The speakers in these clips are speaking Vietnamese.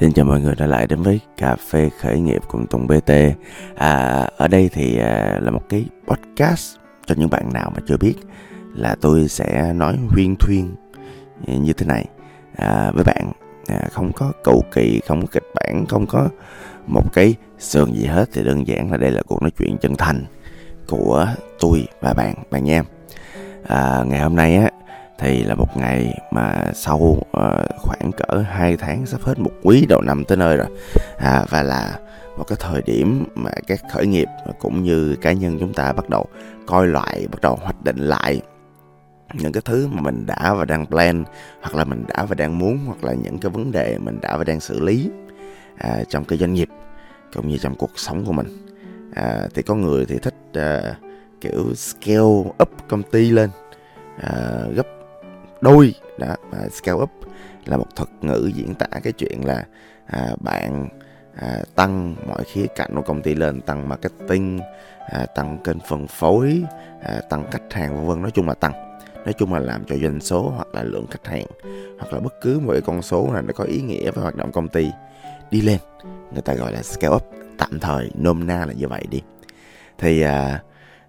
Xin chào mọi người đã lại đến với cà phê khởi nghiệp cùng Tùng BT. À, ở đây thì à, là một cái podcast cho những bạn nào mà chưa biết là tôi sẽ nói huyên thuyên à, như thế này à, với bạn. À, không có cầu kỳ, không có kịch bản, không có một cái sườn gì hết thì đơn giản là đây là cuộc nói chuyện chân thành của tôi và bạn, bạn nha. À, ngày hôm nay á thì là một ngày mà sau uh, khoảng cỡ 2 tháng sắp hết một quý đầu năm tới nơi rồi. À, và là một cái thời điểm mà các khởi nghiệp cũng như cá nhân chúng ta bắt đầu coi lại bắt đầu hoạch định lại những cái thứ mà mình đã và đang plan hoặc là mình đã và đang muốn hoặc là những cái vấn đề mình đã và đang xử lý à, trong cái doanh nghiệp cũng như trong cuộc sống của mình. À, thì có người thì thích uh, kiểu scale up công ty lên à, gấp đôi đó và scale up là một thuật ngữ diễn tả cái chuyện là à, bạn à, tăng mọi khía cạnh của công ty lên tăng marketing à, tăng kênh phân phối à, tăng khách hàng vân vân. Nói chung là tăng. Nói chung là làm cho doanh số hoặc là lượng khách hàng hoặc là bất cứ một cái con số nào nó có ý nghĩa với hoạt động công ty đi lên. Người ta gọi là scale up. Tạm thời nôm na là như vậy đi. Thì à,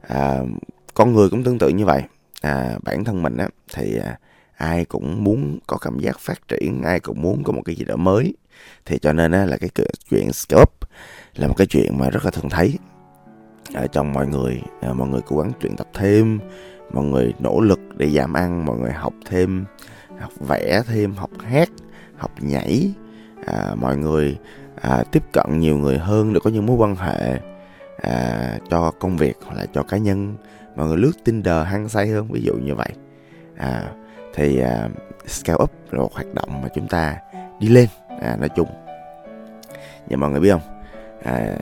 à, con người cũng tương tự như vậy. À, bản thân mình á thì à, ai cũng muốn có cảm giác phát triển ai cũng muốn có một cái gì đó mới. Thì cho nên á, là cái chuyện scope là một cái chuyện mà rất là thường thấy ở trong mọi người. À, mọi người cố gắng luyện tập thêm mọi người nỗ lực để giảm ăn mọi người học thêm học vẽ thêm học hát học nhảy. À, mọi người à, tiếp cận nhiều người hơn để có những mối quan hệ à, cho công việc hoặc là cho cá nhân. Mọi người lướt Tinder hăng say hơn ví dụ như vậy. À, thì uh, scale up là một hoạt động mà chúng ta đi lên à, nói chung. Nhưng mọi người biết không? À,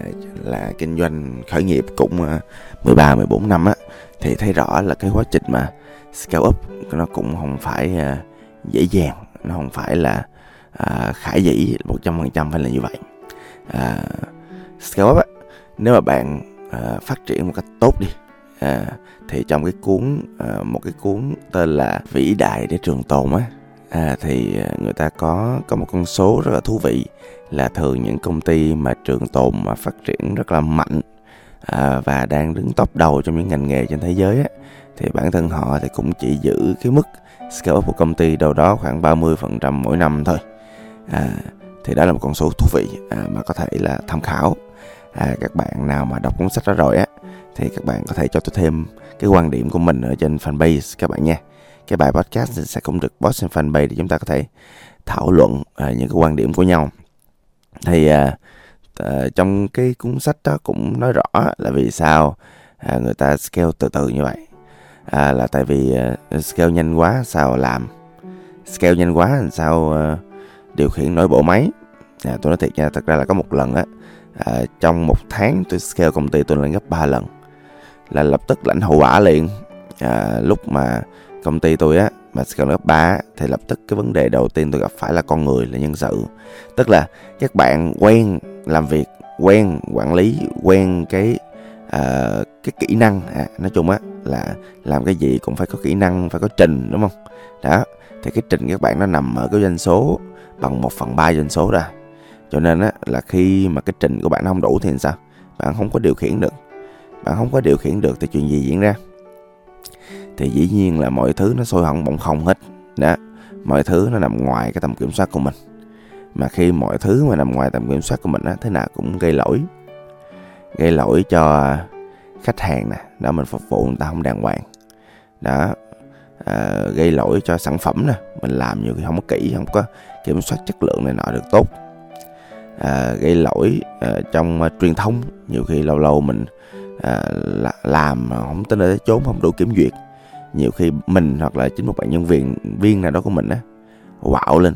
là kinh doanh khởi nghiệp cũng uh, 13 14 năm á thì thấy rõ là cái quá trình mà scale up nó cũng không phải uh, dễ dàng nó không phải là uh, khả dĩ một trăm phần trăm phải là như vậy. Uh, scale up á nếu mà bạn uh, phát triển một cách tốt đi à, thì trong cái cuốn à, một cái cuốn tên là vĩ đại để trường tồn á à, thì à, người ta có có một con số rất là thú vị là thường những công ty mà trường tồn mà phát triển rất là mạnh à, và đang đứng top đầu trong những ngành nghề trên thế giới á, thì bản thân họ thì cũng chỉ giữ cái mức scale up của công ty đâu đó khoảng 30% mỗi năm thôi. À, thì đó là một con số thú vị à, mà có thể là tham khảo. À, các bạn nào mà đọc cuốn sách đó rồi á thì các bạn có thể cho tôi thêm cái quan điểm của mình ở trên fanpage các bạn nha cái bài podcast sẽ cũng được post trên fanpage để chúng ta có thể thảo luận à, những cái quan điểm của nhau. Thì à, à, trong cái cuốn sách đó cũng nói rõ là vì sao à, người ta scale từ từ như vậy. À, là tại vì à, scale nhanh quá sao làm? Scale nhanh quá làm sao à, điều khiển nổi bộ máy? À, tôi nói thiệt nha thật ra là có một lần á à, trong một tháng tôi scale công ty tôi lên gấp 3 lần là lập tức lãnh hậu quả liền. À, lúc mà công ty tôi á mà còn gấp 3 thì lập tức cái vấn đề đầu tiên tôi gặp phải là con người là nhân sự. Tức là các bạn quen làm việc quen quản lý quen cái à, cái kỹ năng. À, nói chung á là làm cái gì cũng phải có kỹ năng phải có trình đúng không? Đó thì cái trình các bạn nó nằm ở cái doanh số bằng 1 phần ba doanh số ra. Cho nên á là khi mà cái trình của bạn nó không đủ thì sao? Bạn không có điều khiển được bạn không có điều khiển được thì chuyện gì diễn ra? Thì dĩ nhiên là mọi thứ nó sôi hỏng bỗng không hết. Đó mọi thứ nó nằm ngoài cái tầm kiểm soát của mình. Mà khi mọi thứ mà nằm ngoài tầm kiểm soát của mình á thế nào cũng gây lỗi. Gây lỗi cho khách hàng nè đó mình phục vụ người ta không đàng hoàng. Đó à, gây lỗi cho sản phẩm nè mình làm nhiều khi không có kỹ không có kiểm soát chất lượng này nọ được tốt. À, gây lỗi à, trong uh, truyền thông nhiều khi lâu lâu mình à, làm mà không tin là trốn không đủ kiểm duyệt. Nhiều khi mình hoặc là chính một bạn nhân viên viên nào đó của mình á quạo lên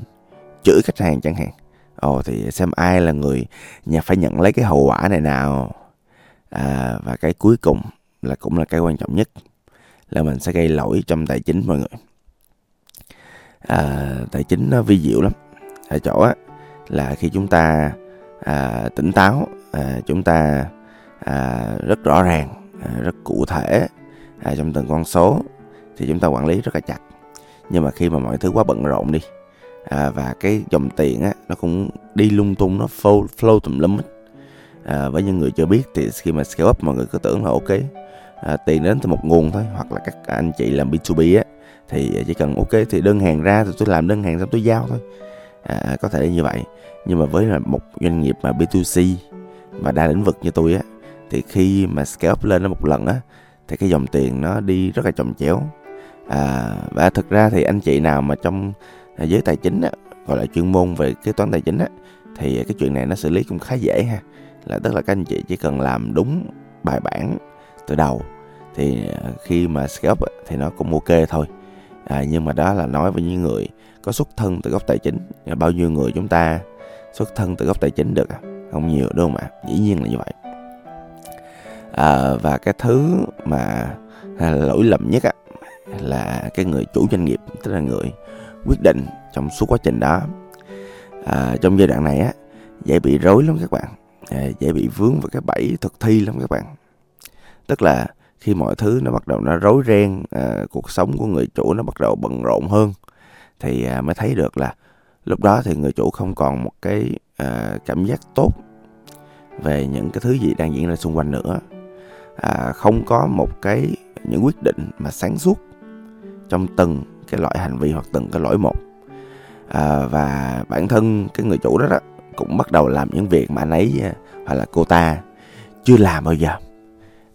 chửi khách hàng chẳng hạn. Ồ thì xem ai là người nhà phải nhận lấy cái hậu quả này nào. À, và cái cuối cùng là cũng là cái quan trọng nhất là mình sẽ gây lỗi trong tài chính mọi người. À, tài chính nó vi diệu lắm. Ở chỗ á là khi chúng ta à, tỉnh táo à, chúng ta à, rất rõ ràng à, rất cụ thể à, trong từng con số thì chúng ta quản lý rất là chặt. Nhưng mà khi mà mọi thứ quá bận rộn đi à, và cái dòng tiền á nó cũng đi lung tung nó flow, flow tùm lum à, với những người chưa biết thì khi mà scale up mọi người cứ tưởng là ok à, tiền đến từ một nguồn thôi hoặc là các anh chị làm B2B á thì chỉ cần ok thì đơn hàng ra thì tôi làm đơn hàng xong tôi giao thôi. À, có thể như vậy. Nhưng mà với là một doanh nghiệp mà B2C và đa lĩnh vực như tôi á thì khi mà scale up lên nó một lần á thì cái dòng tiền nó đi rất là chồng chéo. À, và thực ra thì anh chị nào mà trong à, giới tài chính á, gọi là chuyên môn về kế toán tài chính á, thì cái chuyện này nó xử lý cũng khá dễ ha. Là tức là các anh chị chỉ cần làm đúng bài bản từ đầu. Thì à, khi mà scale up thì nó cũng ok thôi. À, nhưng mà đó là nói với những người có xuất thân từ góc tài chính. Bao nhiêu người chúng ta xuất thân từ góc tài chính được không nhiều đúng không ạ? Dĩ nhiên là như vậy à, và cái thứ mà à, lỗi lầm nhất á, là cái người chủ doanh nghiệp tức là người quyết định trong suốt quá trình đó. À, trong giai đoạn này á dễ bị rối lắm các bạn. À, dễ bị vướng vào cái bẫy thực thi lắm các bạn. Tức là khi mọi thứ nó bắt đầu nó rối ren à, cuộc sống của người chủ nó bắt đầu bận rộn hơn thì à, mới thấy được là lúc đó thì người chủ không còn một cái à, cảm giác tốt về những cái thứ gì đang diễn ra xung quanh nữa à, không có một cái những quyết định mà sáng suốt trong từng cái loại hành vi hoặc từng cái lỗi một. À, và bản thân cái người chủ đó, đó cũng bắt đầu làm những việc mà anh ấy à, hoặc là cô ta chưa làm bao giờ.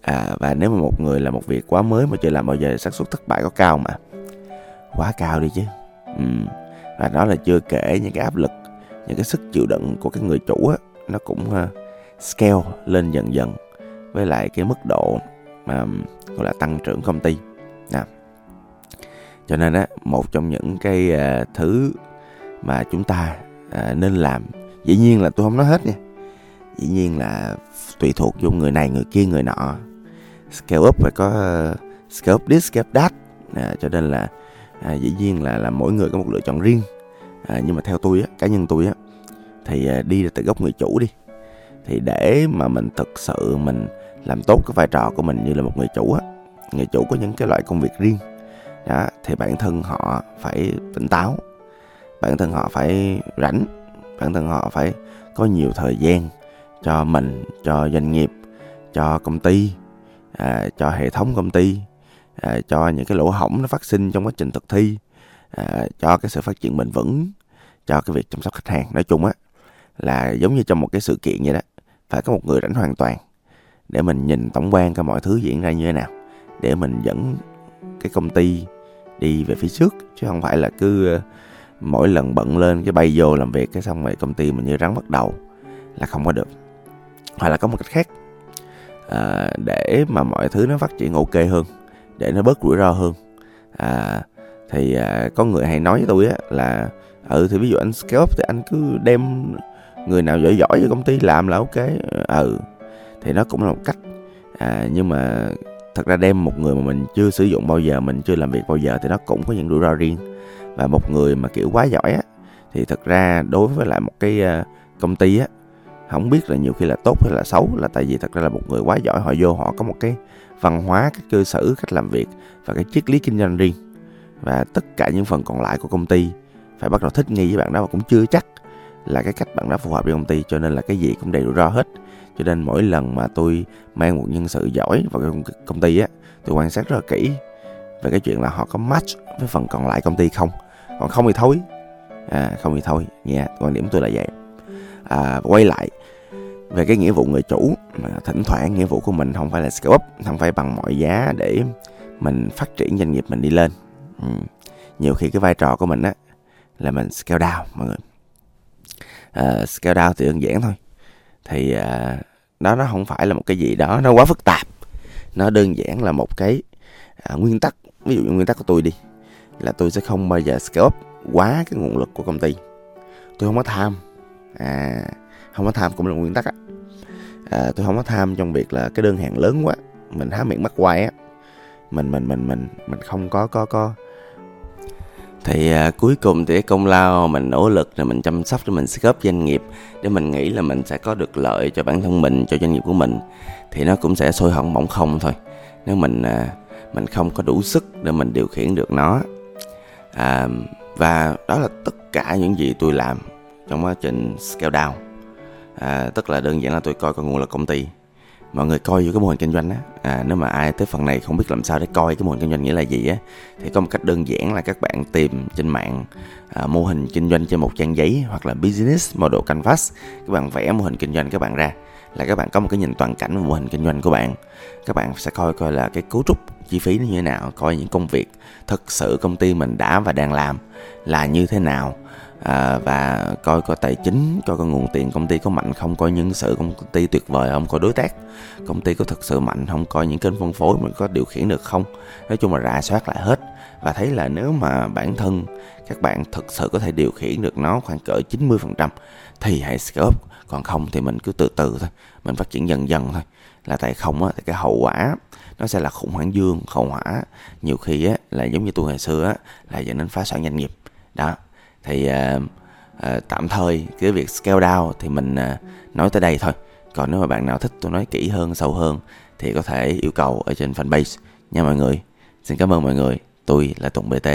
À, và nếu mà một người làm một việc quá mới mà chưa làm bao giờ xác suất thất bại có cao mà. Quá cao đi chứ. Ừ. và đó là chưa kể những cái áp lực những cái sức chịu đựng của cái người chủ á nó cũng uh, scale lên dần dần với lại cái mức độ mà gọi là tăng trưởng công ty. À. cho nên á một trong những cái uh, thứ mà chúng ta uh, nên làm dĩ nhiên là tôi không nói hết nha. Dĩ nhiên là tùy thuộc vô người này người kia người nọ. Scale up phải có uh, scale up this scale up that. À, cho nên là à, dĩ nhiên là là mỗi người có một lựa chọn riêng. À, nhưng mà theo tôi á cá nhân tôi á thì à, đi từ góc người chủ đi. Thì để mà mình thực sự mình làm tốt cái vai trò của mình như là một người chủ á. Người chủ có những cái loại công việc riêng. Đó thì bản thân họ phải tỉnh táo. Bản thân họ phải rảnh. Bản thân họ phải có nhiều thời gian cho mình cho doanh nghiệp cho công ty à, cho hệ thống công ty à, cho những cái lỗ hổng nó phát sinh trong quá trình thực thi à, cho cái sự phát triển bền vững cho cái việc chăm sóc khách hàng. Nói chung á là giống như trong một cái sự kiện vậy đó phải có một người rảnh hoàn toàn để mình nhìn tổng quan coi mọi thứ diễn ra như thế nào để mình dẫn cái công ty đi về phía trước chứ không phải là cứ ờ, mỗi lần bận lên cái bay vô làm việc cái xong rồi công ty mình như rắn bắt đầu là không có được. Hoặc là có một cách khác à, để mà mọi thứ nó phát triển ok hơn để nó bớt rủi ro hơn. À, thì à, có người hay nói với tôi á là ừ thì ví dụ anh scale up thì anh cứ đem người nào giỏi giỏi cho công ty làm là ok ừ thì nó cũng là một cách. À, nhưng mà thật ra đem một người mà mình chưa sử dụng bao giờ mình chưa làm việc bao giờ thì nó cũng có những rủi ro riêng. Và một người mà kiểu quá giỏi á thì thật ra đối với lại một cái à, công ty á không biết là nhiều khi là tốt hay là xấu là tại vì thật ra là một người quá giỏi họ vô họ có một cái văn hóa cách cư xử cách làm việc và cái triết lý kinh doanh riêng. Và tất cả những phần còn lại của công ty phải bắt đầu thích nghi với bạn đó và cũng chưa chắc là cái cách bạn đã phù hợp với công ty cho nên là cái gì cũng đầy rủi ro hết. Cho nên mỗi lần mà tôi mang một nhân sự giỏi vào cái công ty á tôi quan sát rất là kỹ về cái chuyện là họ có match với phần còn lại công ty không. Còn không thì thôi. À không thì thôi. Nha yeah, quan điểm tôi là vậy. À, quay lại về cái nghĩa vụ người chủ mà thỉnh thoảng nghĩa vụ của mình không phải là scale up không phải bằng mọi giá để mình phát triển doanh nghiệp mình đi lên. Ừ. nhiều khi cái vai trò của mình á là mình scale down mọi người uh, scale down thì đơn giản thôi. Thì ờ, uh, nó nó không phải là một cái gì đó nó quá phức tạp. Nó đơn giản là một cái uh, nguyên tắc. Ví dụ như nguyên tắc của tôi đi là tôi sẽ không bao giờ scale up quá cái nguồn lực của công ty. Tôi không có tham. À không có tham cũng là nguyên tắc á. À, tôi không có tham trong việc là cái đơn hàng lớn quá mình há miệng mắc quay á. Mình mình mình mình mình không có có có thì à, cuối cùng thì cái công lao mình nỗ lực rồi mình chăm sóc cho mình góp doanh nghiệp để mình nghĩ là mình sẽ có được lợi cho bản thân mình cho doanh nghiệp của mình thì nó cũng sẽ sôi hỏng bỏng không thôi. Nếu mình à, mình không có đủ sức để mình điều khiển được nó à, và đó là tất cả những gì tôi làm trong quá trình scale down. À, tức là đơn giản là tôi coi con nguồn là công ty mọi người coi vô cái mô hình kinh doanh á. À, nếu mà ai tới phần này không biết làm sao để coi cái mô hình kinh doanh nghĩa là gì á thì có một cách đơn giản là các bạn tìm trên mạng à, mô hình kinh doanh trên một trang giấy hoặc là business model canvas. Các bạn vẽ mô hình kinh doanh các bạn ra là các bạn có một cái nhìn toàn cảnh về mô hình kinh doanh của bạn. Các bạn sẽ coi coi là cái cấu trúc chi phí nó như thế nào coi những công việc thực sự công ty mình đã và đang làm là như thế nào à, và coi coi tài chính coi coi nguồn tiền công ty có mạnh không coi những sự công ty tuyệt vời không coi đối tác công ty có thực sự mạnh không coi những kênh phân phối mình có điều khiển được không. Nói chung là rà soát lại hết. Và thấy là nếu mà bản thân các bạn thực sự có thể điều khiển được nó khoảng cỡ 90% thì hãy scale up. Còn không thì mình cứ từ từ thôi. Mình phát triển dần dần thôi. Là tại không á thì cái hậu quả nó sẽ là khủng hoảng dương hậu quả nhiều khi á là giống như tôi ngày xưa á là dẫn đến phá sản doanh nghiệp. Đó thì uh, uh, tạm thời cái việc scale down thì mình uh, nói tới đây thôi. Còn nếu mà bạn nào thích tôi nói kỹ hơn sâu hơn thì có thể yêu cầu ở trên fanpage nha mọi người. Xin cảm ơn mọi người. Tôi là tùng bt